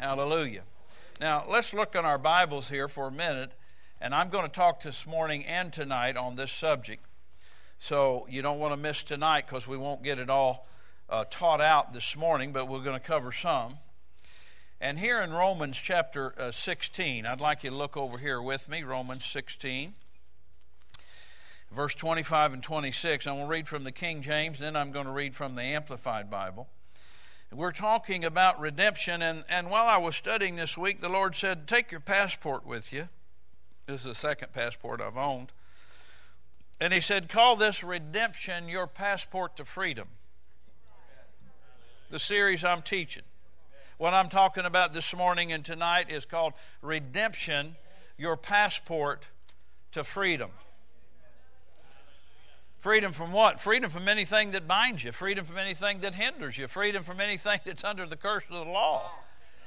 Hallelujah. Now, let's look in our Bibles here for a minute, and I'm going to talk this morning and tonight on this subject. So you don't want to miss tonight because we won't get it all uh, taught out this morning, but we're going to cover some. And here in Romans chapter uh, 16, I'd like you to look over here with me, Romans 16, verse 25 and 26. I'm going to read from the King James, then I'm going to read from the Amplified Bible. We're talking about redemption, and, and while I was studying this week, the Lord said, Take your passport with you. This is the second passport I've owned. And He said, Call this redemption your passport to freedom. The series I'm teaching. What I'm talking about this morning and tonight is called Redemption, your passport to freedom. Freedom from what? Freedom from anything that binds you, freedom from anything that hinders you, freedom from anything that's under the curse of the law.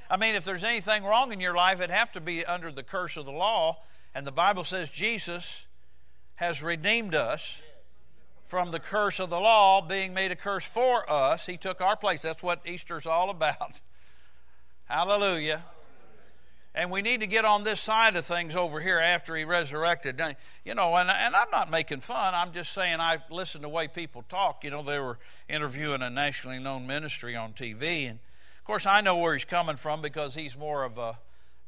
I mean, if there's anything wrong in your life, it'd have to be under the curse of the law. And the Bible says Jesus has redeemed us from the curse of the law, being made a curse for us. He took our place. That's what Easter's all about. Hallelujah. And we need to get on this side of things over here after he resurrected. You know, and, and I'm not making fun. I'm just saying I listen to the way people talk. You know, they were interviewing a nationally known ministry on TV. And of course, I know where he's coming from because he's more of a,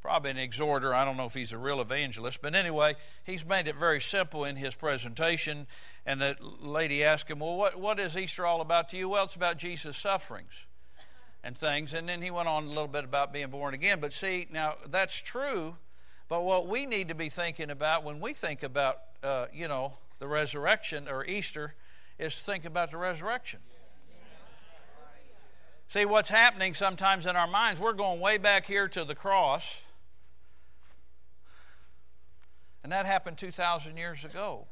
probably an exhorter. I don't know if he's a real evangelist. But anyway, he's made it very simple in his presentation. And the lady asked him, Well, what, what is Easter all about to you? Well, it's about Jesus' sufferings and things. And then he went on a little bit about being born again. But see, now that's true. But what we need to be thinking about when we think about, uh, you know, the resurrection or Easter is to think about the resurrection. See, what's happening sometimes in our minds, we're going way back here to the cross. And that happened 2,000 years ago.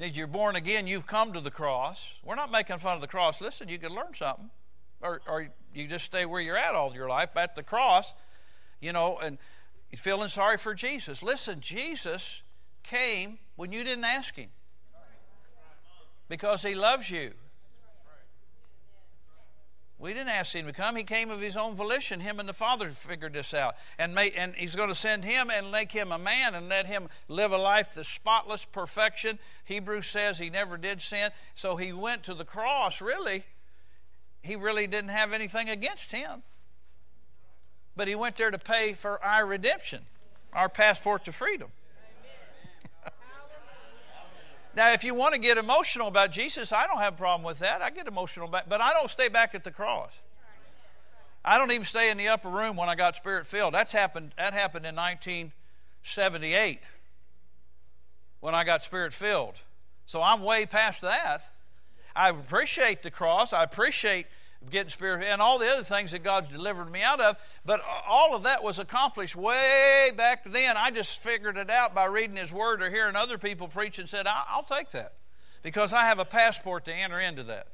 If you're born again, you've come to the cross. We're not making fun of the cross. Listen, you can learn something. Or, or you just stay where you're at all your life. At the cross, you know, and feeling sorry for Jesus. Listen, Jesus came when you didn't ask him because he loves you. We didn't ask him to come. He came of his own volition. Him and the Father figured this out. And, and he's going to send him and make him a man and let him live a life of spotless perfection. Hebrews says he never did sin. So he went to the cross, really. He really didn't have anything against him. But he went there to pay for our redemption, our passport to freedom. Now, if you want to get emotional about Jesus, I don't have a problem with that. I get emotional about but I don't stay back at the cross. I don't even stay in the upper room when I got spirit filled. That's happened that happened in 1978 when I got spirit filled. So I'm way past that. I appreciate the cross. I appreciate getting spirit and all the other things that God's delivered me out of. But all of that was accomplished way back then. I just figured it out by reading His Word or hearing other people preach and said, I'll take that because I have a passport to enter into that.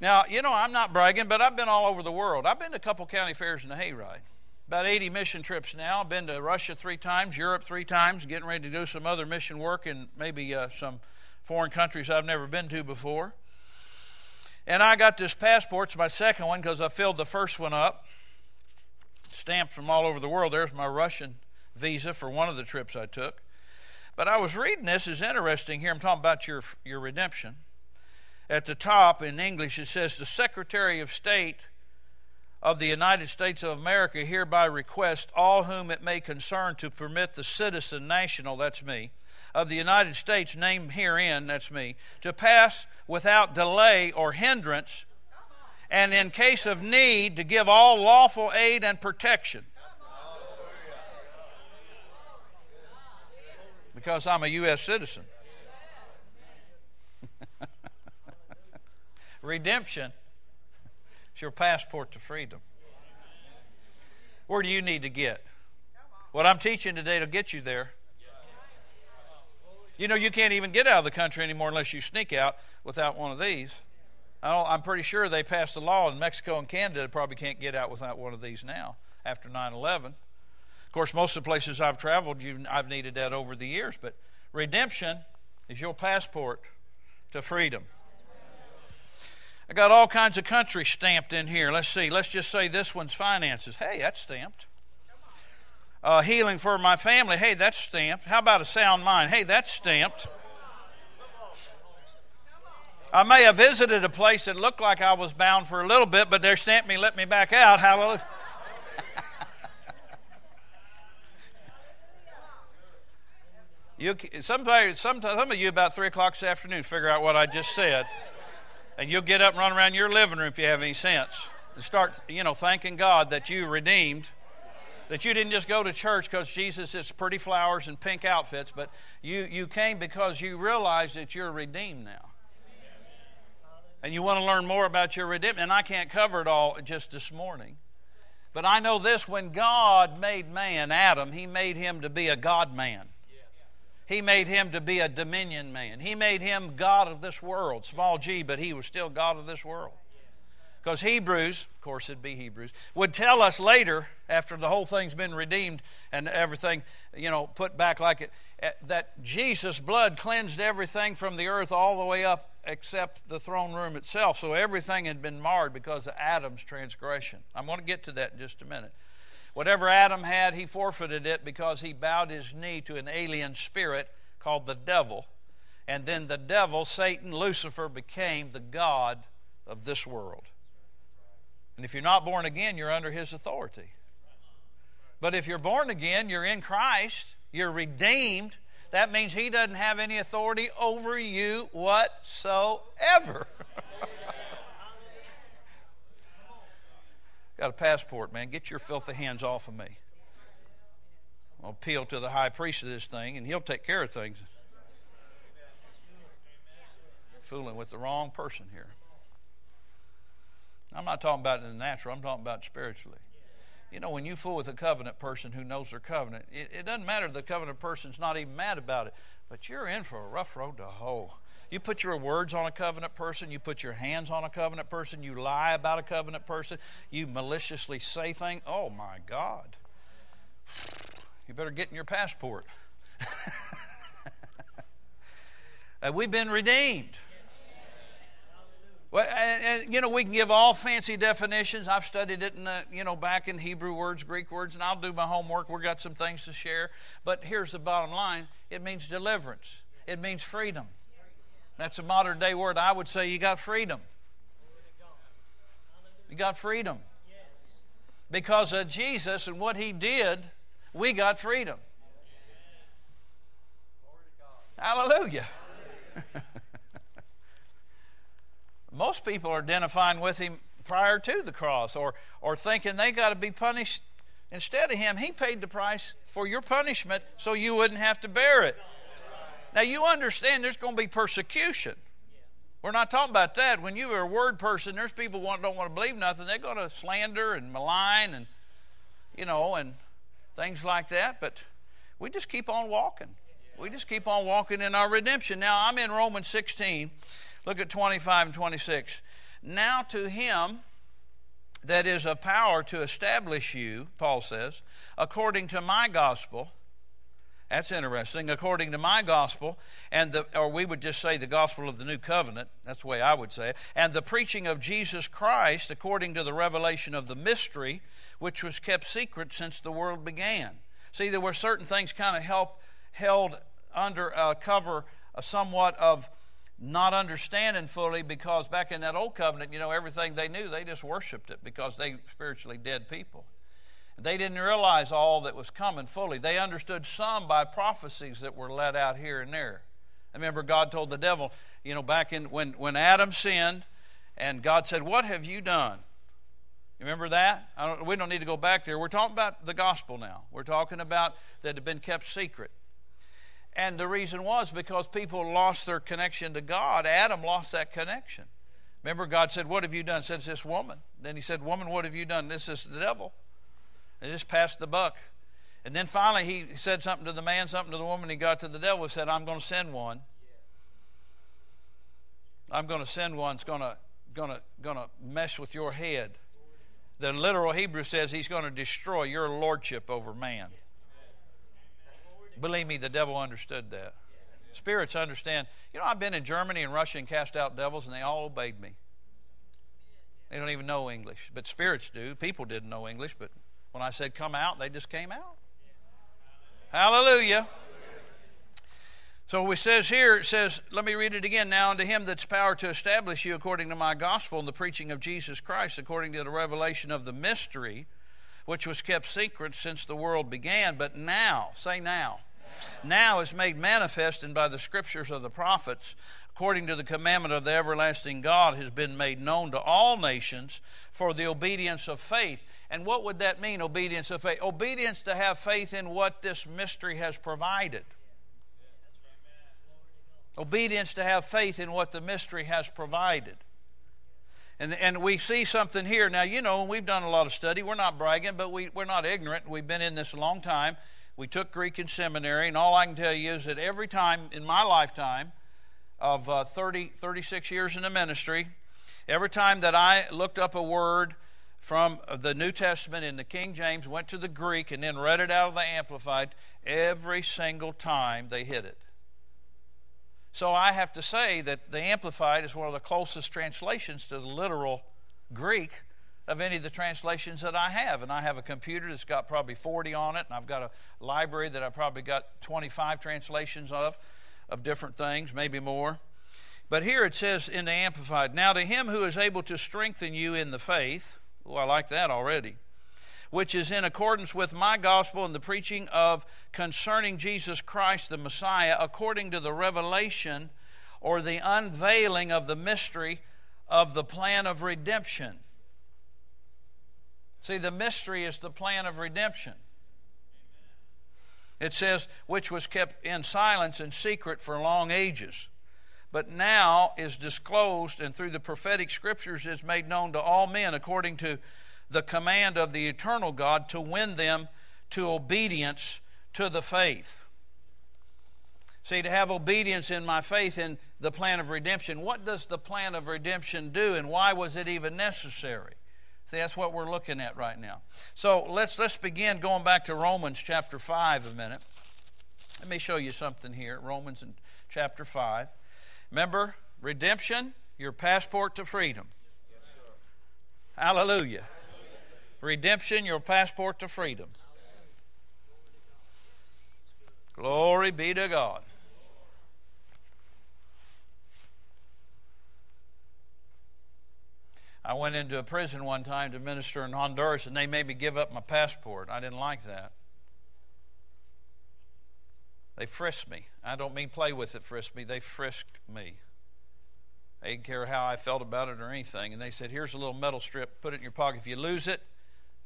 Now, you know, I'm not bragging, but I've been all over the world. I've been to a couple county fairs in the hayride. About 80 mission trips now. I've been to Russia three times, Europe three times, getting ready to do some other mission work in maybe uh, some foreign countries I've never been to before. And I got this passport. It's my second one because I filled the first one up. Stamped from all over the world. There's my Russian visa for one of the trips I took. But I was reading this. is interesting here. I'm talking about your, your redemption. At the top in English, it says, The Secretary of State of the United States of America hereby requests all whom it may concern to permit the citizen national, that's me, of the United States named herein, that's me, to pass without delay or hindrance, and in case of need, to give all lawful aid and protection. Because I'm a U.S. citizen. Redemption is your passport to freedom. Where do you need to get? What I'm teaching today will get you there. You know, you can't even get out of the country anymore unless you sneak out without one of these. I am pretty sure they passed a law in Mexico and Canada probably can't get out without one of these now after 9 11. Of course, most of the places I've traveled, I've needed that over the years, but redemption is your passport to freedom. I got all kinds of countries stamped in here. Let's see. Let's just say this one's finances. Hey, that's stamped. Uh, healing for my family. Hey, that's stamped. How about a sound mind? Hey, that's stamped. I may have visited a place that looked like I was bound for a little bit, but they stamped me, let me back out. Hallelujah. you, some, some of you about 3 o'clock this afternoon figure out what I just said. And you'll get up and run around your living room if you have any sense. And start, you know, thanking God that you redeemed that you didn't just go to church because Jesus is pretty flowers and pink outfits, but you, you came because you realized that you're redeemed now and you want to learn more about your redemption. And I can't cover it all just this morning. But I know this when God made man, Adam, he made him to be a God man. He made him to be a dominion man. He made him God of this world, small g, but he was still God of this world. Because Hebrews, of course it'd be Hebrews, would tell us later, after the whole thing's been redeemed and everything, you know, put back like it, eh, that Jesus' blood cleansed everything from the earth all the way up except the throne room itself. So everything had been marred because of Adam's transgression. I'm going to get to that in just a minute. Whatever Adam had, he forfeited it because he bowed his knee to an alien spirit called the devil. And then the devil, Satan, Lucifer, became the God of this world. And if you're not born again, you're under his authority. But if you're born again, you're in Christ, you're redeemed, that means he doesn't have any authority over you whatsoever. Got a passport, man. Get your filthy hands off of me. I'll appeal to the high priest of this thing, and he'll take care of things. Fooling with the wrong person here. I'm not talking about in the natural, I'm talking about spiritually. You know, when you fool with a covenant person who knows their covenant, it, it doesn't matter the covenant person's not even mad about it, but you're in for a rough road to hoe. You put your words on a covenant person, you put your hands on a covenant person, you lie about a covenant person, you maliciously say things. Oh my God. You better get in your passport. we've been redeemed. Well, and, and, you know, we can give all fancy definitions. I've studied it in the, you know, back in Hebrew words, Greek words, and I'll do my homework. We've got some things to share. But here's the bottom line it means deliverance, it means freedom. That's a modern day word. I would say you got freedom. You got freedom. Because of Jesus and what he did, we got freedom. Hallelujah. most people are identifying with him prior to the cross or, or thinking they got to be punished instead of him. He paid the price for your punishment so you wouldn't have to bear it. Now, you understand there's going to be persecution. We're not talking about that. When you are a word person, there's people who don't want to believe nothing. They're going to slander and malign and, you know, and things like that. But we just keep on walking. We just keep on walking in our redemption. Now, I'm in Romans 16 Look at 25 and 26. Now to him that is of power to establish you, Paul says, according to my gospel. That's interesting. According to my gospel, and the, or we would just say the gospel of the new covenant. That's the way I would say it. And the preaching of Jesus Christ, according to the revelation of the mystery, which was kept secret since the world began. See, there were certain things kind of help, held under a cover, somewhat of not understanding fully because back in that old covenant, you know, everything they knew, they just worshiped it because they spiritually dead people. They didn't realize all that was coming fully. They understood some by prophecies that were let out here and there. I remember God told the devil, you know, back in when, when Adam sinned, and God said, What have you done? You remember that? Don't, we don't need to go back there. We're talking about the gospel now. We're talking about that had been kept secret. And the reason was because people lost their connection to God. Adam lost that connection. Remember, God said, What have you done? Said, this woman. Then he said, Woman, what have you done? This is the devil. And just passed the buck. And then finally he said something to the man, something to the woman. He got to the devil and said, I'm going to send one. I'm going to send one It's going to, going to, going to mess with your head. The literal Hebrew says he's going to destroy your lordship over man. Believe me, the devil understood that. Spirits understand. You know, I've been in Germany and Russia and cast out devils, and they all obeyed me. They don't even know English, but spirits do. People didn't know English, but when I said come out, they just came out. Hallelujah. So it says here, it says, let me read it again. Now unto him that's power to establish you according to my gospel and the preaching of Jesus Christ, according to the revelation of the mystery, which was kept secret since the world began, but now, say now, now is made manifest and by the scriptures of the prophets, according to the commandment of the everlasting God, has been made known to all nations for the obedience of faith. And what would that mean, obedience of faith? Obedience to have faith in what this mystery has provided. Obedience to have faith in what the mystery has provided. And, and we see something here. Now, you know, we've done a lot of study. We're not bragging, but we, we're not ignorant. We've been in this a long time. We took Greek in seminary, and all I can tell you is that every time in my lifetime of uh, 30, 36 years in the ministry, every time that I looked up a word from the New Testament in the King James, went to the Greek, and then read it out of the Amplified, every single time they hit it. So I have to say that the Amplified is one of the closest translations to the literal Greek of any of the translations that I have. And I have a computer that's got probably 40 on it, and I've got a library that I've probably got 25 translations of, of different things, maybe more. But here it says in the Amplified, Now to him who is able to strengthen you in the faith, oh, I like that already which is in accordance with my gospel and the preaching of concerning Jesus Christ the Messiah, according to the revelation or the unveiling of the mystery of the plan of redemption. See, the mystery is the plan of redemption. It says, which was kept in silence and secret for long ages, but now is disclosed and through the prophetic scriptures is made known to all men according to the command of the eternal God to win them to obedience to the faith. See, to have obedience in my faith in the plan of redemption, what does the plan of redemption do and why was it even necessary? See, that's what we're looking at right now. So let's, let's begin going back to Romans chapter 5 a minute. Let me show you something here. Romans in chapter 5. Remember, redemption, your passport to freedom. Yes, Hallelujah. Redemption, your passport to freedom. Glory be to God. I went into a prison one time to minister in Honduras, and they made me give up my passport. I didn't like that. They frisked me. I don't mean play with it, frisk me. They frisked me. They didn't care how I felt about it or anything. And they said, Here's a little metal strip, put it in your pocket. If you lose it,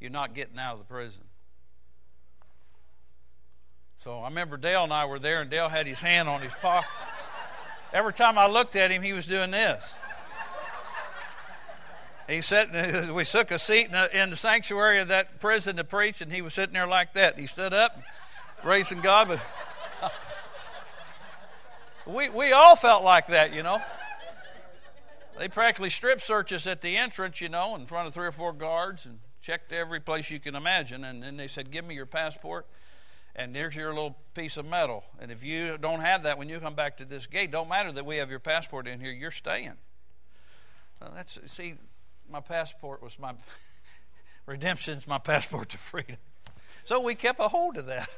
you're not getting out of the prison. So I remember Dale and I were there, and Dale had his hand on his pocket. Every time I looked at him, he was doing this. He sat. We took a seat in the, sanctuary of that prison to preach, and he was sitting there like that. He stood up, praising God, but we we all felt like that, you know. They practically strip search us at the entrance, you know, in front of three or four guards, and checked every place you can imagine, and then they said, Give me your passport, and there's your little piece of metal. And if you don't have that when you come back to this gate, don't matter that we have your passport in here, you're staying. Well, that's see, my passport was my redemption's my passport to freedom. So we kept a hold of that.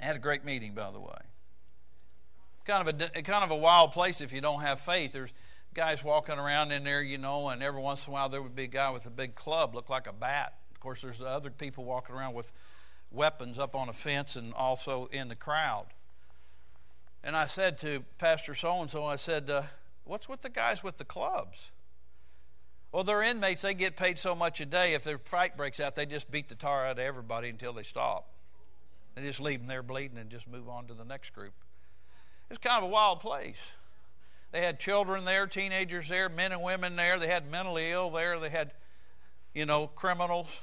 I had a great meeting, by the way. Kind of a kind of a wild place if you don't have faith. There's guys walking around in there, you know, and every once in a while there would be a guy with a big club, looked like a bat. Of course, there's other people walking around with weapons up on a fence and also in the crowd. And I said to Pastor so and so, I said, uh, What's with the guys with the clubs? Well, they're inmates. They get paid so much a day. If their fight breaks out, they just beat the tar out of everybody until they stop. They just leave them there bleeding and just move on to the next group. It's kind of a wild place. They had children there, teenagers there, men and women there. They had mentally ill there. They had, you know, criminals.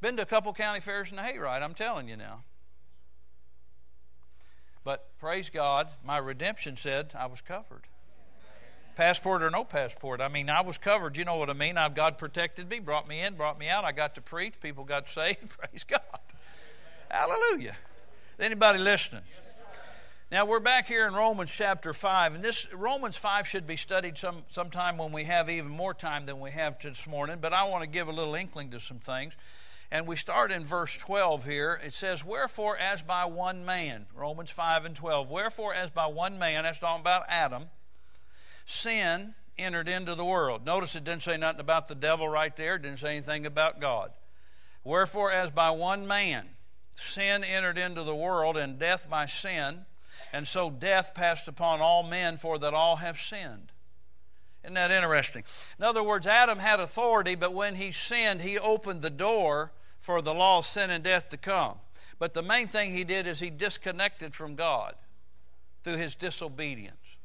Been to a couple county fairs in the hayride, I'm telling you now. But praise God, my redemption said I was covered. Passport or no passport. I mean, I was covered. You know what I mean? I've, God protected me, brought me in, brought me out. I got to preach. People got saved. Praise God. Hallelujah. Anybody listening? Now we're back here in Romans chapter 5, and this Romans 5 should be studied some sometime when we have even more time than we have this morning, but I want to give a little inkling to some things. And we start in verse 12 here. It says, Wherefore, as by one man, Romans 5 and 12, wherefore, as by one man, that's talking about Adam, sin entered into the world. Notice it didn't say nothing about the devil right there, it didn't say anything about God. Wherefore, as by one man, sin entered into the world, and death by sin and so death passed upon all men, for that all have sinned. Isn't that interesting? In other words, Adam had authority, but when he sinned, he opened the door for the law of sin and death to come. But the main thing he did is he disconnected from God through his disobedience.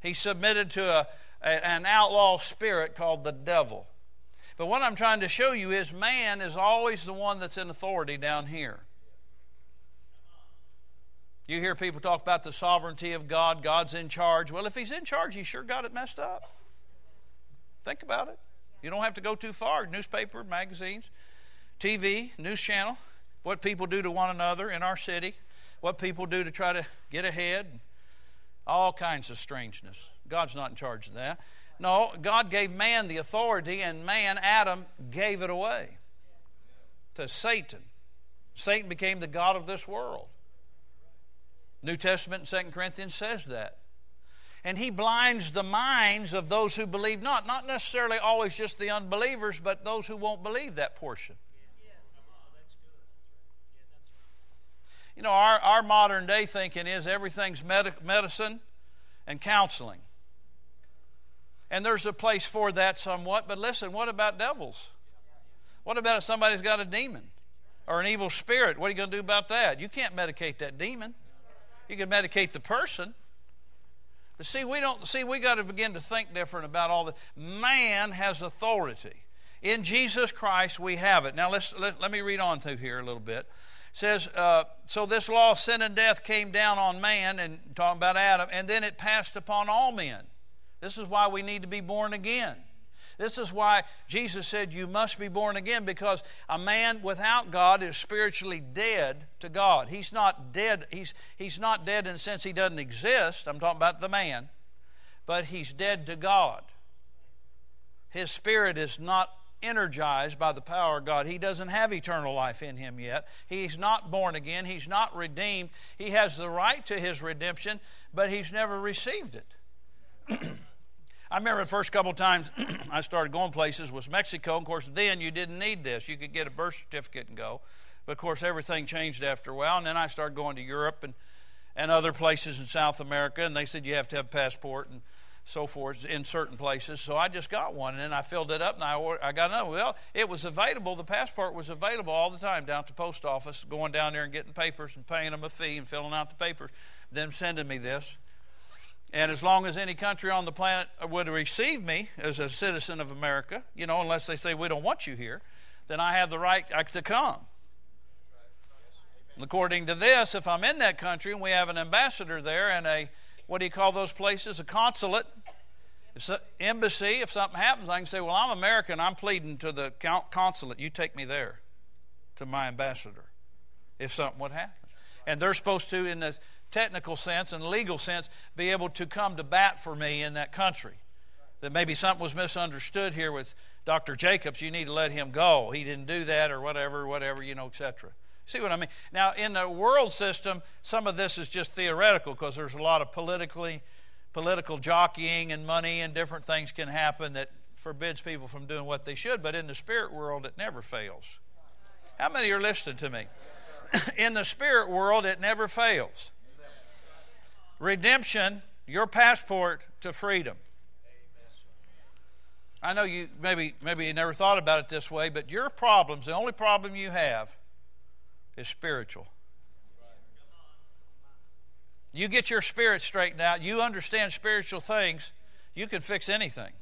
He submitted to a, a, an outlaw spirit called the devil. But what I'm trying to show you is man is always the one that's in authority down here. You hear people talk about the sovereignty of God, God's in charge. Well, if He's in charge, He sure got it messed up. Think about it. You don't have to go too far. Newspaper, magazines, TV, news channel, what people do to one another in our city, what people do to try to get ahead, all kinds of strangeness. God's not in charge of that. No, God gave man the authority, and man, Adam, gave it away to Satan. Satan became the God of this world. New Testament 2 Corinthians says that. And he blinds the minds of those who believe not. Not necessarily always just the unbelievers, but those who won't believe that portion. You know, our, our modern day thinking is everything's med- medicine and counseling. And there's a place for that somewhat, but listen, what about devils? What about if somebody's got a demon or an evil spirit? What are you going to do about that? You can't medicate that demon. You can medicate the person. But see, we don't see we got to begin to think different about all the man has authority. In Jesus Christ we have it. Now let's let, let me read on through here a little bit. It says, uh, so this law of sin and death came down on man, and talking about Adam, and then it passed upon all men. This is why we need to be born again. This is why Jesus said, You must be born again, because a man without God is spiritually dead to God. He's not dead. He's, he's not dead in the sense he doesn't exist. I'm talking about the man. But he's dead to God. His spirit is not energized by the power of God. He doesn't have eternal life in him yet. He's not born again. He's not redeemed. He has the right to his redemption, but he's never received it. I remember the first couple times I started going places was Mexico. Of course, then you didn't need this. You could get a birth certificate and go. But of course, everything changed after a while. And then I started going to Europe and, and other places in South America. And they said you have to have a passport and so forth in certain places. So I just got one. And then I filled it up and I, ordered, I got another. Well, it was available. The passport was available all the time down at the post office, going down there and getting papers and paying them a fee and filling out the papers, them sending me this. And as long as any country on the planet would receive me as a citizen of America, you know, unless they say we don't want you here, then I have the right to come. According to this, if I'm in that country and we have an ambassador there and a, what do you call those places? A consulate, if embassy, if something happens, I can say, well, I'm American. I'm pleading to the consulate. You take me there to my ambassador if something would happen. And they're supposed to, in the technical sense and legal sense, be able to come to bat for me in that country. That maybe something was misunderstood here with Dr. Jacobs. You need to let him go. He didn't do that, or whatever, whatever, you know, etc. See what I mean? Now, in the world system, some of this is just theoretical because there's a lot of politically political jockeying and money and different things can happen that forbids people from doing what they should. But in the spirit world, it never fails. How many are listening to me? in the spirit world, it never fails. Redemption, your passport to freedom. I know you maybe maybe you never thought about it this way, but your problems, the only problem you have is spiritual. You get your spirit straightened out, you understand spiritual things, you can fix anything.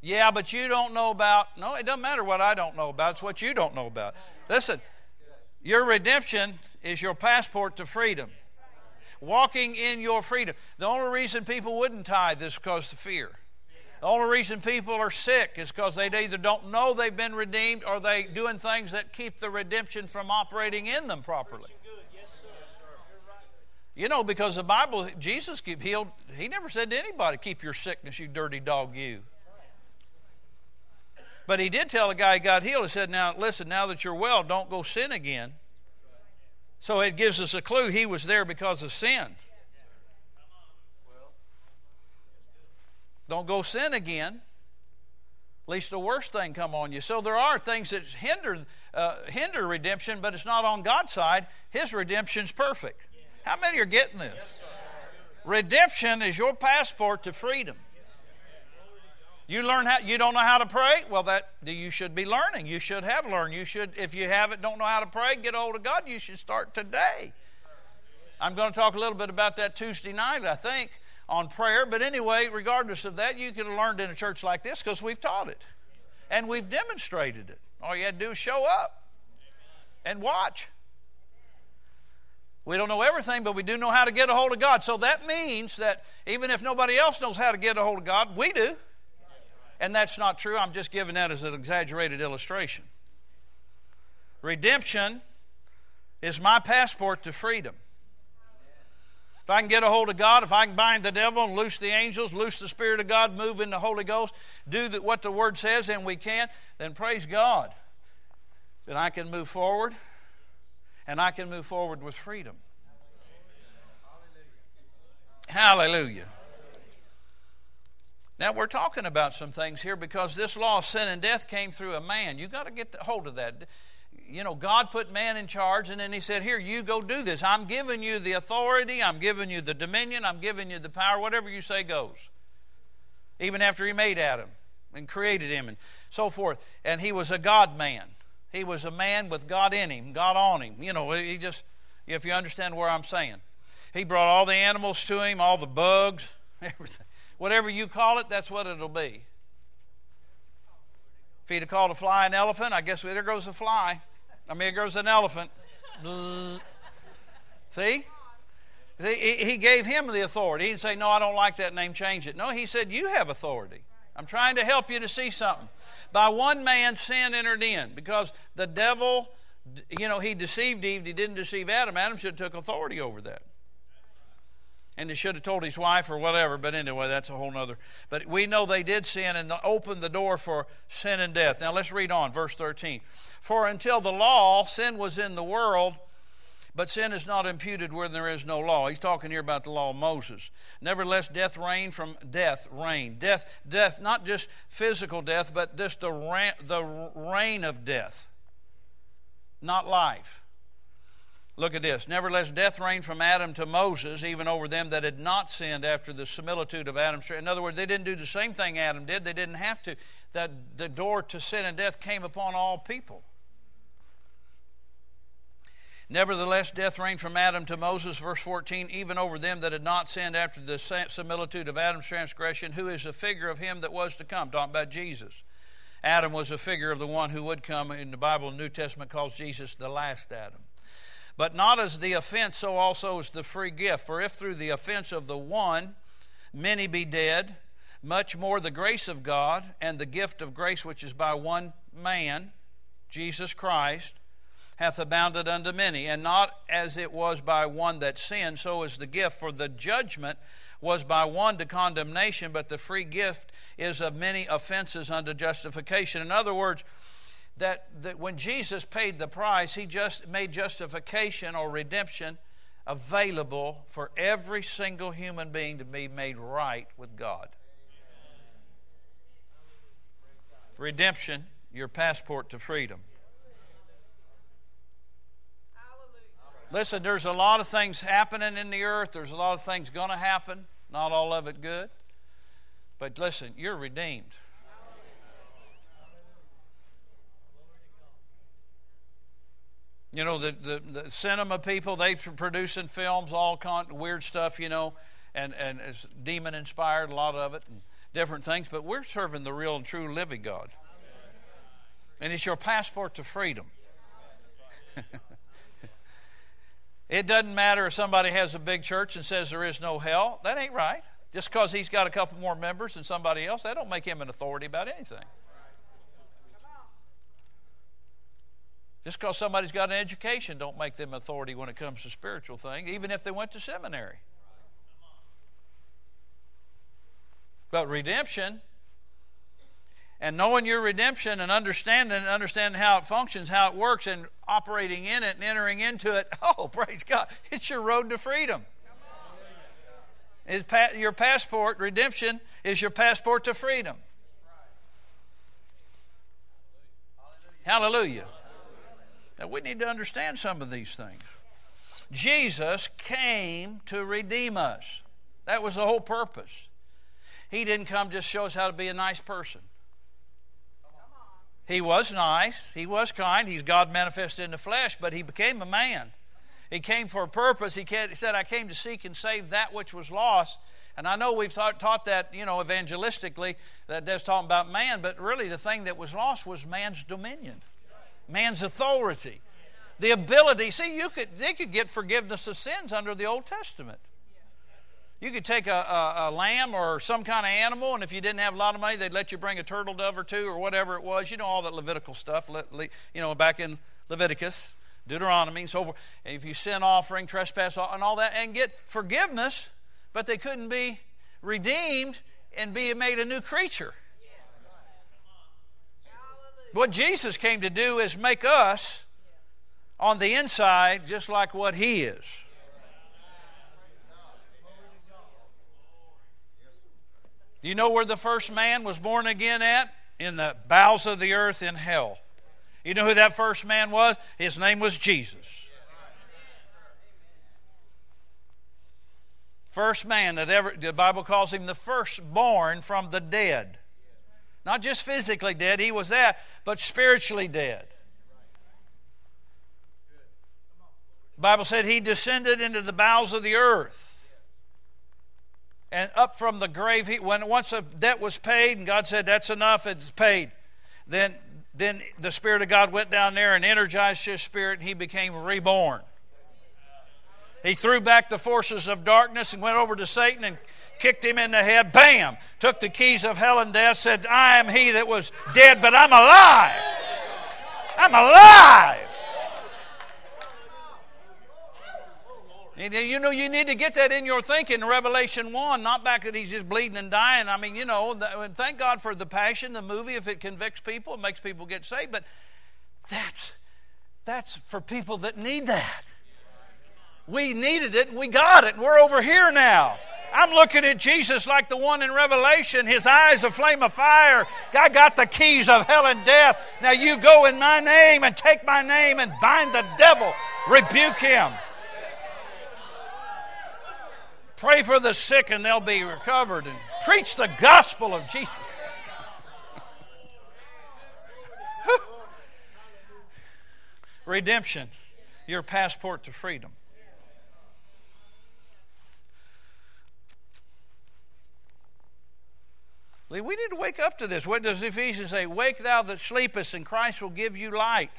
Yeah, but you don't know about. No, it doesn't matter what I don't know about. It's what you don't know about. Listen, your redemption is your passport to freedom. Walking in your freedom. The only reason people wouldn't tithe is because of fear. The only reason people are sick is because they either don't know they've been redeemed or they doing things that keep the redemption from operating in them properly. You know, because the Bible, Jesus healed, he never said to anybody, keep your sickness, you dirty dog, you. But he did tell the guy he got healed, he said, Now, listen, now that you're well, don't go sin again. So it gives us a clue he was there because of sin. Don't go sin again. At least the worst thing come on you. So there are things that hinder uh, hinder redemption, but it's not on God's side. His redemption's perfect. How many are getting this? Redemption is your passport to freedom. You learn how you don't know how to pray? Well, that you should be learning. You should have learned. You should, if you haven't, don't know how to pray, get hold of God. You should start today. I'm going to talk a little bit about that Tuesday night, I think, on prayer. But anyway, regardless of that, you could have learned in a church like this because we've taught it and we've demonstrated it. All you had to do is show up and watch. We don't know everything, but we do know how to get a hold of God. So that means that even if nobody else knows how to get a hold of God, we do. And that's not true. I'm just giving that as an exaggerated illustration. Redemption is my passport to freedom. If I can get a hold of God, if I can bind the devil and loose the angels, loose the Spirit of God, move in the Holy Ghost, do what the Word says, and we can, then praise God. Then I can move forward, and I can move forward with freedom. Hallelujah. Now, we're talking about some things here because this law of sin and death came through a man. You've got to get hold of that. You know, God put man in charge, and then He said, Here, you go do this. I'm giving you the authority, I'm giving you the dominion, I'm giving you the power. Whatever you say goes. Even after He made Adam and created him and so forth. And He was a God man. He was a man with God in him, God on him. You know, He just, if you understand where I'm saying. He brought all the animals to Him, all the bugs, everything. Whatever you call it, that's what it'll be. If he'd have called a fly an elephant, I guess there goes a fly. I mean, there goes an elephant. See? See? He gave him the authority. He didn't say, No, I don't like that name, change it. No, he said, You have authority. I'm trying to help you to see something. By one man, sin entered in because the devil, you know, he deceived Eve. He didn't deceive Adam. Adam should have took authority over that and he should have told his wife or whatever but anyway that's a whole nother but we know they did sin and opened the door for sin and death. Now let's read on verse 13 for until the law sin was in the world but sin is not imputed where there is no law. He's talking here about the law of moses. Nevertheless death reigned from death reigned. Death death not just physical death but just the reign, the reign of death not life Look at this. Nevertheless, death reigned from Adam to Moses, even over them that had not sinned after the similitude of Adam's. Transgression. In other words, they didn't do the same thing Adam did. They didn't have to. That the door to sin and death came upon all people. Nevertheless, death reigned from Adam to Moses, verse 14, even over them that had not sinned after the similitude of Adam's transgression, who is a figure of him that was to come. Talking about Jesus. Adam was a figure of the one who would come. In the Bible, New Testament calls Jesus the last Adam. But not as the offense, so also is the free gift. For if through the offense of the one many be dead, much more the grace of God and the gift of grace which is by one man, Jesus Christ, hath abounded unto many. And not as it was by one that sinned, so is the gift. For the judgment was by one to condemnation, but the free gift is of many offenses unto justification. In other words, that, that when Jesus paid the price, he just made justification or redemption available for every single human being to be made right with God. Redemption, your passport to freedom. Listen, there's a lot of things happening in the earth. There's a lot of things going to happen. Not all of it good. But listen, you're redeemed. You know, the, the, the cinema people, they producing films, all kind of weird stuff, you know, and, and it's demon inspired, a lot of it, and different things. But we're serving the real and true living God. And it's your passport to freedom. it doesn't matter if somebody has a big church and says there is no hell. That ain't right. Just because he's got a couple more members than somebody else, that don't make him an authority about anything. Just because somebody's got an education don't make them authority when it comes to spiritual things, even if they went to seminary. But redemption and knowing your redemption and understanding and understanding how it functions, how it works, and operating in it and entering into it, oh, praise God, it's your road to freedom. Is your passport, redemption, is your passport to freedom. Hallelujah. Now, we need to understand some of these things. Jesus came to redeem us. That was the whole purpose. He didn't come just show us how to be a nice person. He was nice, he was kind, he's God manifested in the flesh, but he became a man. He came for a purpose. He said, I came to seek and save that which was lost. And I know we've taught, taught that, you know, evangelistically, that that's talking about man, but really the thing that was lost was man's dominion, man's authority, the ability. See, you could, they could get forgiveness of sins under the Old Testament. You could take a, a, a, lamb or some kind of animal, and if you didn't have a lot of money, they'd let you bring a turtle dove or two or whatever it was. You know all that Levitical stuff, you know, back in Leviticus, Deuteronomy, and so forth. And if you sin offering, trespass, and all that, and get forgiveness, but they couldn't be redeemed and be made a new creature. What Jesus came to do is make us on the inside just like what He is. You know where the first man was born again at? In the bowels of the earth in hell. You know who that first man was? His name was Jesus. First man that ever, the Bible calls him the firstborn from the dead. Not just physically dead, he was that, but spiritually dead. The Bible said he descended into the bowels of the earth and up from the grave. He, when once a debt was paid, and God said, "That's enough. It's paid," then then the Spirit of God went down there and energized his spirit, and he became reborn. He threw back the forces of darkness and went over to Satan and kicked him in the head. Bam! Took the keys of hell and death. Said, "I am he that was dead, but I'm alive. I'm alive." You know, you need to get that in your thinking. Revelation 1, not back that he's just bleeding and dying. I mean, you know, thank God for the passion, the movie, if it convicts people, it makes people get saved. But that's, that's for people that need that. We needed it and we got it, we're over here now. I'm looking at Jesus like the one in Revelation, his eyes a flame of fire. I got the keys of hell and death. Now you go in my name and take my name and bind the devil, rebuke him. Pray for the sick and they'll be recovered. And preach the gospel of Jesus. Redemption, your passport to freedom. We need to wake up to this. What does Ephesians say? Wake thou that sleepest, and Christ will give you light.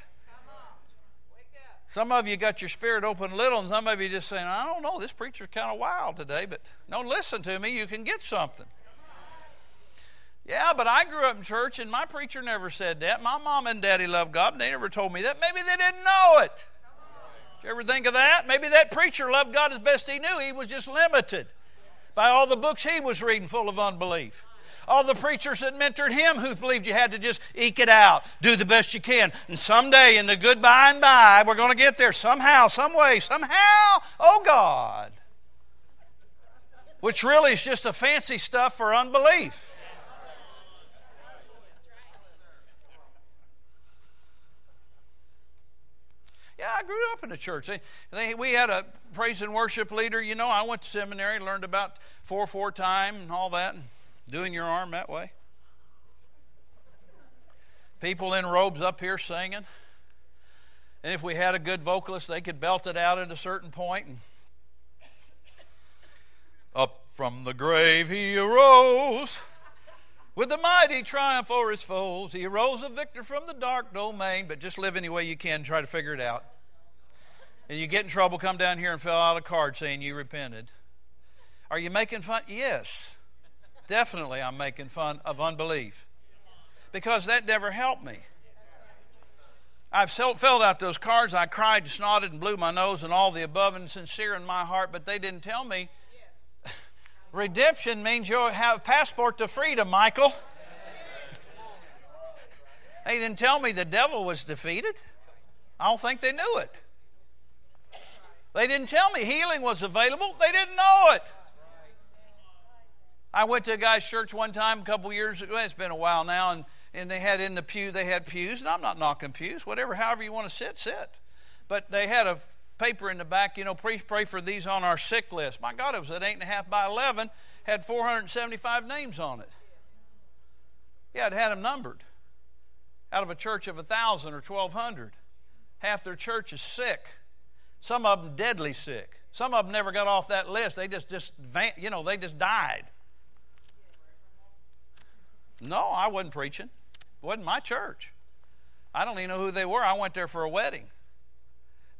Some of you got your spirit open a little, and some of you just saying, I don't know, this preacher's kind of wild today, but don't listen to me, you can get something. Yeah, but I grew up in church, and my preacher never said that. My mom and daddy loved God, and they never told me that. Maybe they didn't know it. Did you ever think of that? Maybe that preacher loved God as best he knew. He was just limited by all the books he was reading full of unbelief all the preachers that mentored him who believed you had to just eke it out, do the best you can. And someday, in the good by and by, we're going to get there somehow, some way, somehow. Oh God. Which really is just a fancy stuff for unbelief. Yeah, I grew up in the church. we had a praise and worship leader. You know, I went to seminary, learned about four four time and all that doing your arm that way. People in robes up here singing. And if we had a good vocalist, they could belt it out at a certain point. And up from the grave he arose with a mighty triumph over his foes. He arose a victor from the dark domain, but just live any way you can, try to figure it out. And you get in trouble, come down here and fill out a card saying you repented. Are you making fun? Yes. Definitely, I'm making fun of unbelief because that never helped me. I've filled out those cards. I cried, snorted, and blew my nose, and all the above, and sincere in my heart, but they didn't tell me. Redemption means you have a passport to freedom, Michael. they didn't tell me the devil was defeated. I don't think they knew it. They didn't tell me healing was available. They didn't know it. I went to a guy's church one time a couple years ago. It's been a while now, and and they had in the pew, they had pews, and I'm not knocking pews, whatever, however you want to sit, sit. But they had a paper in the back, you know, please pray for these on our sick list. My God, it was at 8.5 by 11, had 475 names on it. Yeah, it had them numbered. Out of a church of 1,000 or 1,200, half their church is sick. Some of them deadly sick. Some of them never got off that list. They just, just you know, they just died. No, I wasn't preaching. It wasn't my church. I don't even know who they were. I went there for a wedding.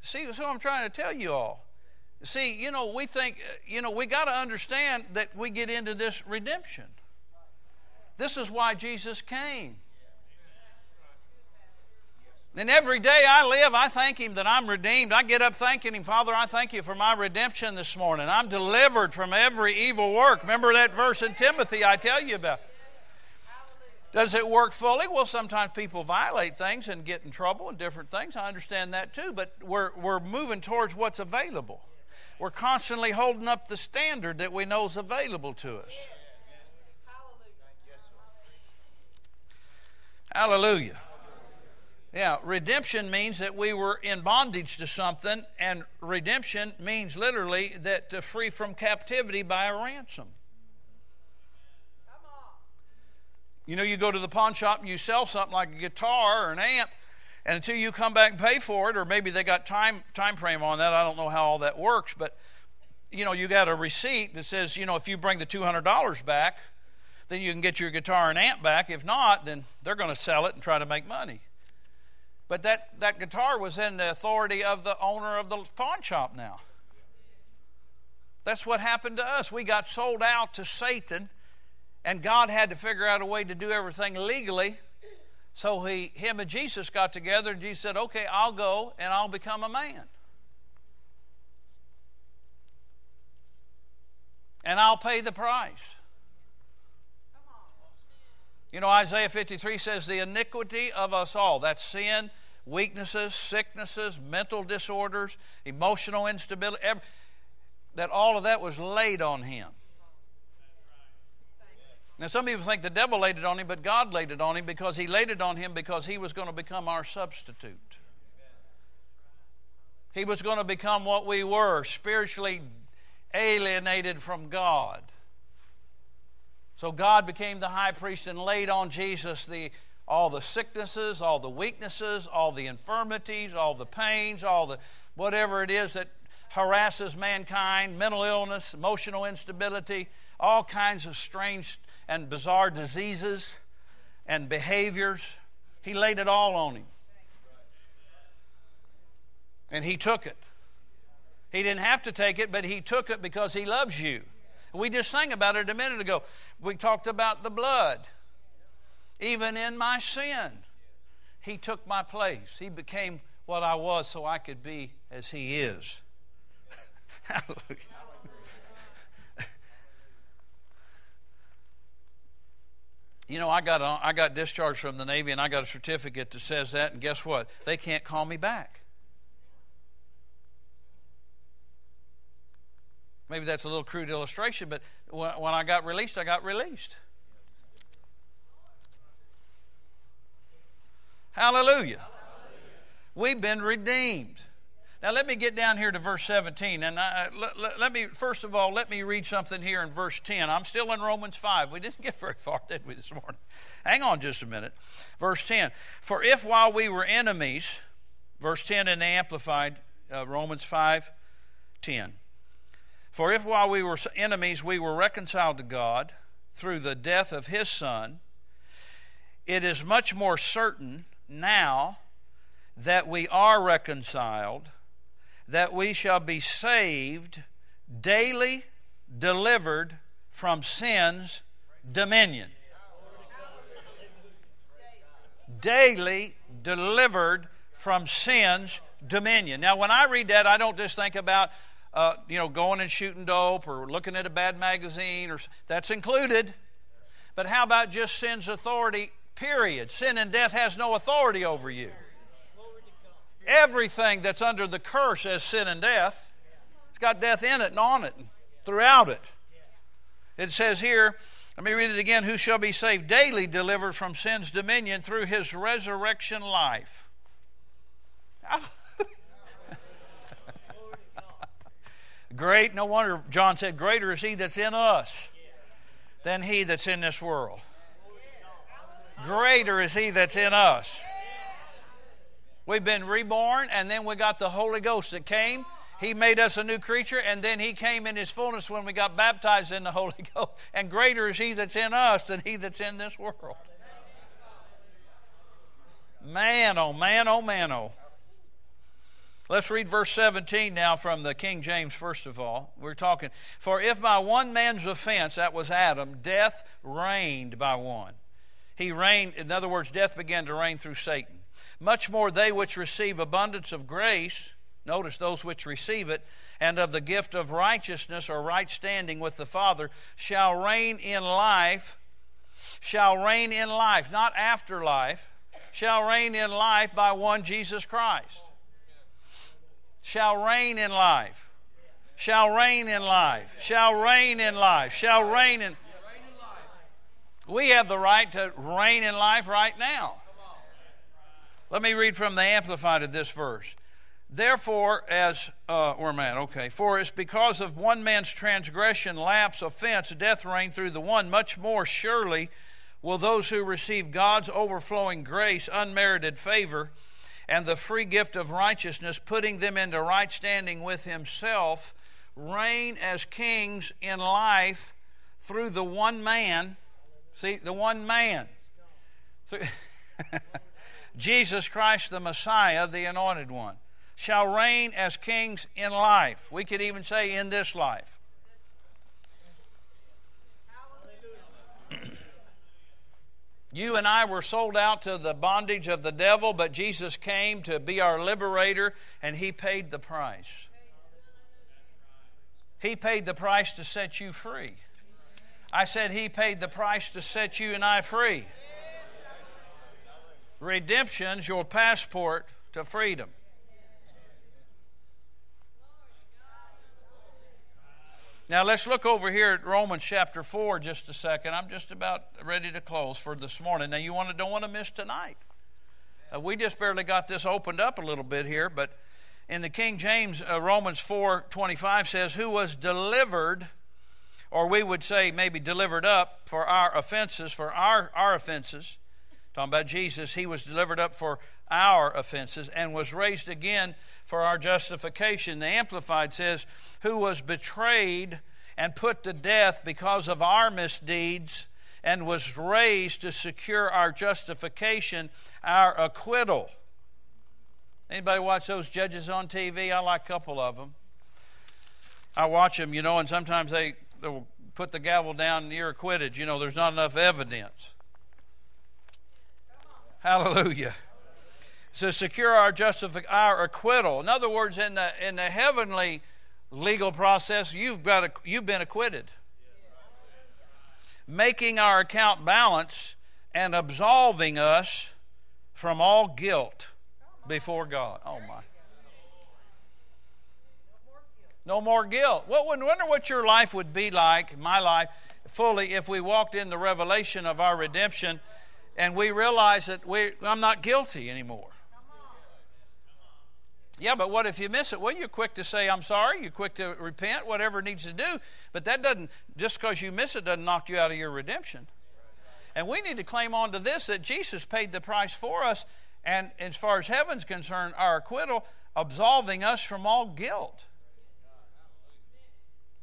See, that's what I'm trying to tell you all. See, you know, we think, uh, you know, we got to understand that we get into this redemption. This is why Jesus came. And every day I live, I thank Him that I'm redeemed. I get up thanking Him, Father, I thank you for my redemption this morning. I'm delivered from every evil work. Remember that verse in Timothy I tell you about? Does it work fully? Well, sometimes people violate things and get in trouble and different things. I understand that too, but we're, we're moving towards what's available. We're constantly holding up the standard that we know is available to us. Hallelujah. Yeah, redemption means that we were in bondage to something, and redemption means literally that to free from captivity by a ransom. You know, you go to the pawn shop and you sell something like a guitar or an amp, and until you come back and pay for it, or maybe they got time time frame on that. I don't know how all that works, but you know, you got a receipt that says, you know, if you bring the two hundred dollars back, then you can get your guitar and amp back. If not, then they're going to sell it and try to make money. But that, that guitar was in the authority of the owner of the pawn shop now. That's what happened to us. We got sold out to Satan and God had to figure out a way to do everything legally. So he, him and Jesus got together, and Jesus said, Okay, I'll go and I'll become a man. And I'll pay the price. You know, Isaiah 53 says, The iniquity of us all, that's sin, weaknesses, sicknesses, mental disorders, emotional instability, every, that all of that was laid on him. Now, some people think the devil laid it on him, but God laid it on him because he laid it on him because he was going to become our substitute. He was going to become what we were, spiritually alienated from God. So God became the high priest and laid on Jesus the all the sicknesses, all the weaknesses, all the infirmities, all the pains, all the whatever it is that harasses mankind, mental illness, emotional instability, all kinds of strange and bizarre diseases and behaviors. He laid it all on him. And he took it. He didn't have to take it, but he took it because he loves you. We just sang about it a minute ago. We talked about the blood. Even in my sin, he took my place. He became what I was so I could be as he is. Hallelujah. You know, I got, a, I got discharged from the Navy and I got a certificate that says that, and guess what? They can't call me back. Maybe that's a little crude illustration, but when, when I got released, I got released. Hallelujah. Hallelujah. We've been redeemed. Now, let me get down here to verse 17. And let, me, first of all, let me read something here in verse 10. I'm still in Romans 5. We didn't get very far, did we, this morning? Hang on just a minute. Verse 10. For if while we were enemies, verse 10 in the Amplified, uh, Romans 5 10. For if while we were enemies, we were reconciled to God through the death of his Son, it is much more certain now that we are reconciled that we shall be saved, daily delivered from sin's dominion. Daily delivered from sin's dominion. Now, when I read that, I don't just think about, uh, you know, going and shooting dope or looking at a bad magazine, or that's included. But how about just sin's authority, period? Sin and death has no authority over you. Everything that's under the curse as sin and death, it's got death in it and on it, and throughout it. It says here, let me read it again. Who shall be saved daily, delivered from sin's dominion through his resurrection life? Great, no wonder John said, Greater is he that's in us than he that's in this world. Greater is he that's in us. We've been reborn, and then we got the Holy Ghost that came. He made us a new creature, and then He came in His fullness when we got baptized in the Holy Ghost. And greater is He that's in us than He that's in this world. Man, oh man, oh man, oh. Let's read verse 17 now from the King James, first of all. We're talking, for if by one man's offense, that was Adam, death reigned by one. He reigned, in other words, death began to reign through Satan. Much more they which receive abundance of grace, notice those which receive it, and of the gift of righteousness or right standing with the Father, shall reign in life, shall reign in life, not after life, shall reign in life by one Jesus Christ shall reign in life. Shall reign in life. Shall reign in life. Shall reign in. We have the right to reign in life right now. Let me read from the Amplified of this verse. Therefore, as uh, am I Okay, for it's because of one man's transgression, lapse, offense, death reigned through the one. Much more surely will those who receive God's overflowing grace, unmerited favor and the free gift of righteousness, putting them into right standing with Himself, reign as kings in life through the one man. See, the one man. Jesus Christ, the Messiah, the Anointed One, shall reign as kings in life. We could even say in this life. You and I were sold out to the bondage of the devil, but Jesus came to be our liberator, and He paid the price. He paid the price to set you free. I said He paid the price to set you and I free. Redemption's your passport to freedom. Now let's look over here at Romans chapter 4 just a second. I'm just about ready to close for this morning. Now you want to, don't want to miss tonight. Uh, we just barely got this opened up a little bit here, but in the King James, uh, Romans 4:25 says, "Who was delivered, or we would say maybe delivered up for our offenses, for our our offenses." Talking about Jesus, he was delivered up for our offenses and was raised again for our justification. The Amplified says, Who was betrayed and put to death because of our misdeeds and was raised to secure our justification, our acquittal. Anybody watch those judges on TV? I like a couple of them. I watch them, you know, and sometimes they they'll put the gavel down and you're acquitted. You know, there's not enough evidence. Hallelujah to secure our justific- our acquittal. In other words, in the in the heavenly legal process, you've got a, you've been acquitted, making our account balance and absolving us from all guilt before God. Oh my. No more guilt. Well, wonder what your life would be like, my life, fully, if we walked in the revelation of our redemption and we realize that we, I'm not guilty anymore. Yeah, but what if you miss it? Well, you're quick to say, I'm sorry. You're quick to repent, whatever needs to do. But that doesn't, just because you miss it, doesn't knock you out of your redemption. And we need to claim on to this that Jesus paid the price for us, and as far as heaven's concerned, our acquittal, absolving us from all guilt.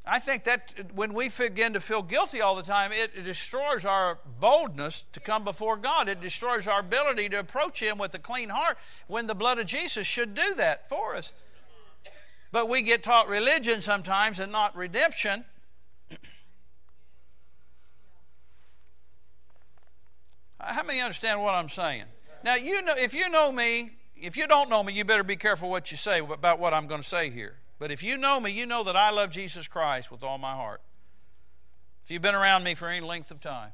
I think that when we begin to feel guilty all the time, it destroys our boldness to come before God. It destroys our ability to approach Him with a clean heart when the blood of Jesus should do that for us. But we get taught religion sometimes and not redemption. How many understand what I'm saying? Now, you know, if you know me, if you don't know me, you better be careful what you say about what I'm going to say here. But if you know me, you know that I love Jesus Christ with all my heart. If you've been around me for any length of time.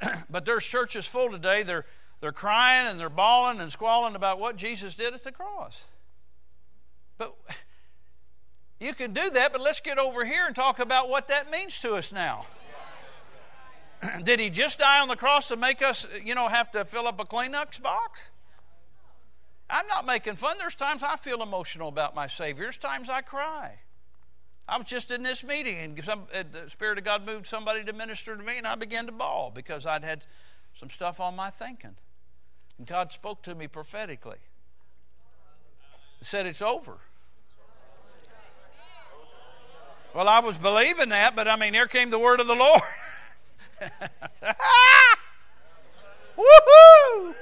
but there's churches full today, they're, they're crying and they're bawling and squalling about what Jesus did at the cross. But you can do that, but let's get over here and talk about what that means to us now. did he just die on the cross to make us, you know, have to fill up a Kleenex box? I'm not making fun. There's times I feel emotional about my Savior. There's times I cry. I was just in this meeting, and some, uh, the Spirit of God moved somebody to minister to me, and I began to bawl because I'd had some stuff on my thinking. And God spoke to me prophetically. He said, It's over. Well, I was believing that, but I mean, here came the word of the Lord. Woohoo!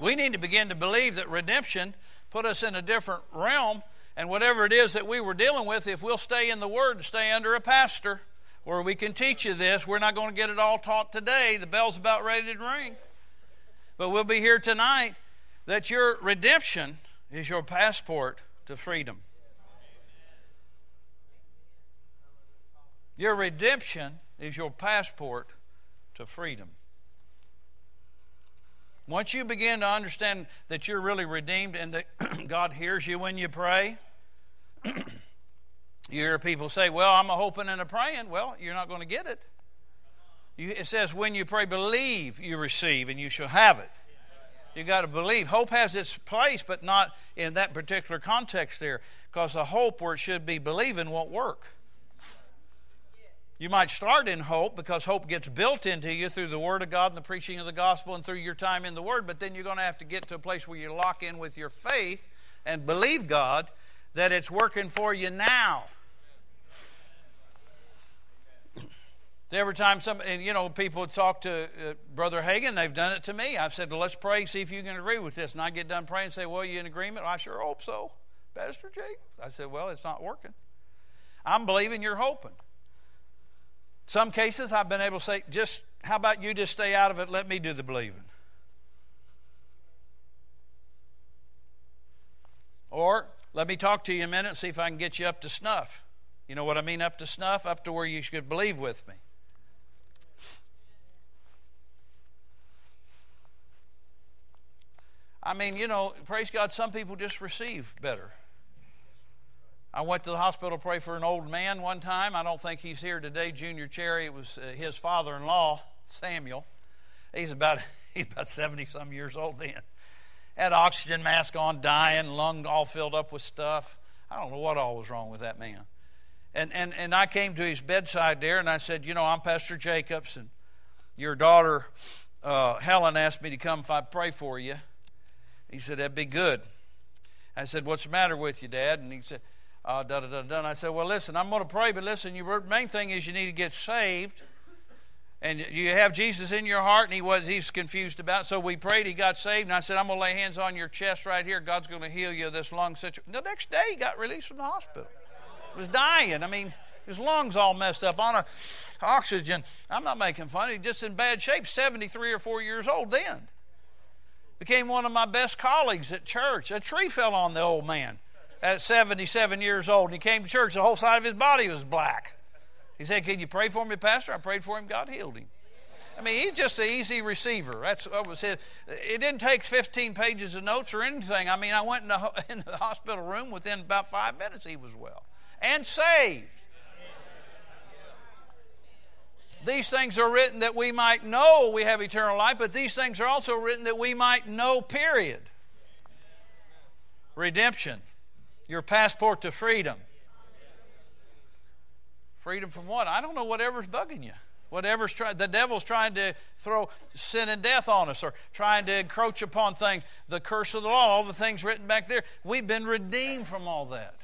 We need to begin to believe that redemption put us in a different realm, and whatever it is that we were dealing with, if we'll stay in the Word, stay under a pastor where we can teach you this, we're not going to get it all taught today. The bell's about ready to ring. But we'll be here tonight that your redemption is your passport to freedom. Your redemption is your passport to freedom. Once you begin to understand that you're really redeemed and that God hears you when you pray, you hear people say, Well, I'm a hoping and a praying. Well, you're not going to get it. You, it says, When you pray, believe you receive and you shall have it. You got to believe. Hope has its place, but not in that particular context there, because the hope where it should be believing won't work. You might start in hope because hope gets built into you through the Word of God and the preaching of the gospel and through your time in the Word, but then you're going to have to get to a place where you lock in with your faith and believe God that it's working for you now. Every time some, you know, people talk to uh, Brother Hagin, they've done it to me. I've said, well, let's pray, see if you can agree with this. And I get done praying and say, well, you in agreement? Well, I sure hope so, Pastor Jake. I said, well, it's not working. I'm believing you're hoping. Some cases I've been able to say, just how about you just stay out of it, let me do the believing. Or let me talk to you a minute and see if I can get you up to snuff. You know what I mean, up to snuff? Up to where you should believe with me. I mean, you know, praise God, some people just receive better. I went to the hospital to pray for an old man one time. I don't think he's here today. Junior Cherry, it was uh, his father-in-law, Samuel. He's about he's about 70 some years old then. Had oxygen mask on, dying, lung all filled up with stuff. I don't know what all was wrong with that man. And and and I came to his bedside there and I said, you know, I'm Pastor Jacobs and your daughter uh, Helen asked me to come if I pray for you. He said, That'd be good. I said, What's the matter with you, Dad? And he said, uh, da, da, da, da. And I said, Well, listen, I'm going to pray, but listen, your main thing is you need to get saved. And you have Jesus in your heart, and he was he's confused about. It. So we prayed, he got saved, and I said, I'm going to lay hands on your chest right here. God's going to heal you of this lung situation. The next day, he got released from the hospital. He was dying. I mean, his lungs all messed up on a oxygen. I'm not making fun. He's just in bad shape. 73 or 4 years old then. Became one of my best colleagues at church. A tree fell on the old man at 77 years old. And he came to church, the whole side of his body was black. He said, Can you pray for me, Pastor? I prayed for him, God healed him. I mean, he's just an easy receiver. That's what was his. It didn't take 15 pages of notes or anything. I mean, I went in the, in the hospital room within about five minutes, he was well and saved. These things are written that we might know we have eternal life, but these things are also written that we might know, period. Redemption your passport to freedom. Freedom from what? I don't know whatever's bugging you. Whatever's trying, the devil's trying to throw sin and death on us or trying to encroach upon things, the curse of the law, all the things written back there. We've been redeemed from all that.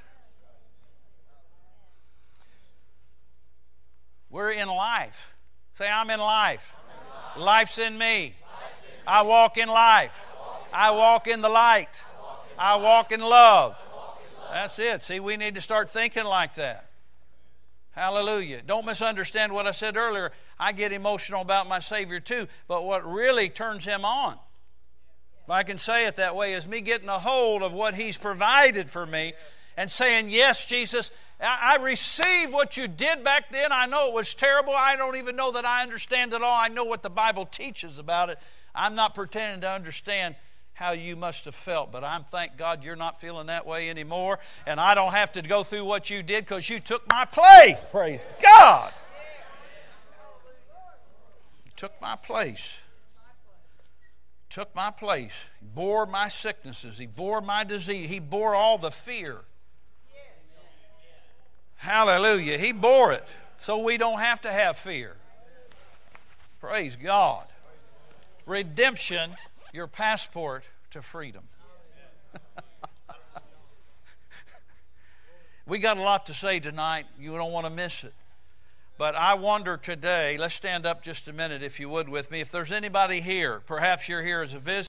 We're in life. Say, I'm in life. I'm in life. Life's in me. Life's in I walk in life. I walk in the light. I walk in love. That's it. See, we need to start thinking like that. Hallelujah. Don't misunderstand what I said earlier. I get emotional about my Savior too, but what really turns him on if I can say it that way, is me getting a hold of what He's provided for me and saying, Yes, Jesus, I receive what you did back then. I know it was terrible. I don't even know that I understand it all. I know what the Bible teaches about it. I'm not pretending to understand how you must have felt, but I'm thank God you're not feeling that way anymore, and I don't have to go through what you did because you took my place. Praise God. You took my place. Took my place. He bore my sicknesses. He bore my disease. He bore all the fear. Hallelujah. He bore it so we don't have to have fear. Praise God. Redemption, your passport to freedom. we got a lot to say tonight. You don't want to miss it. But I wonder today, let's stand up just a minute if you would with me. If there's anybody here, perhaps you're here as a visitor.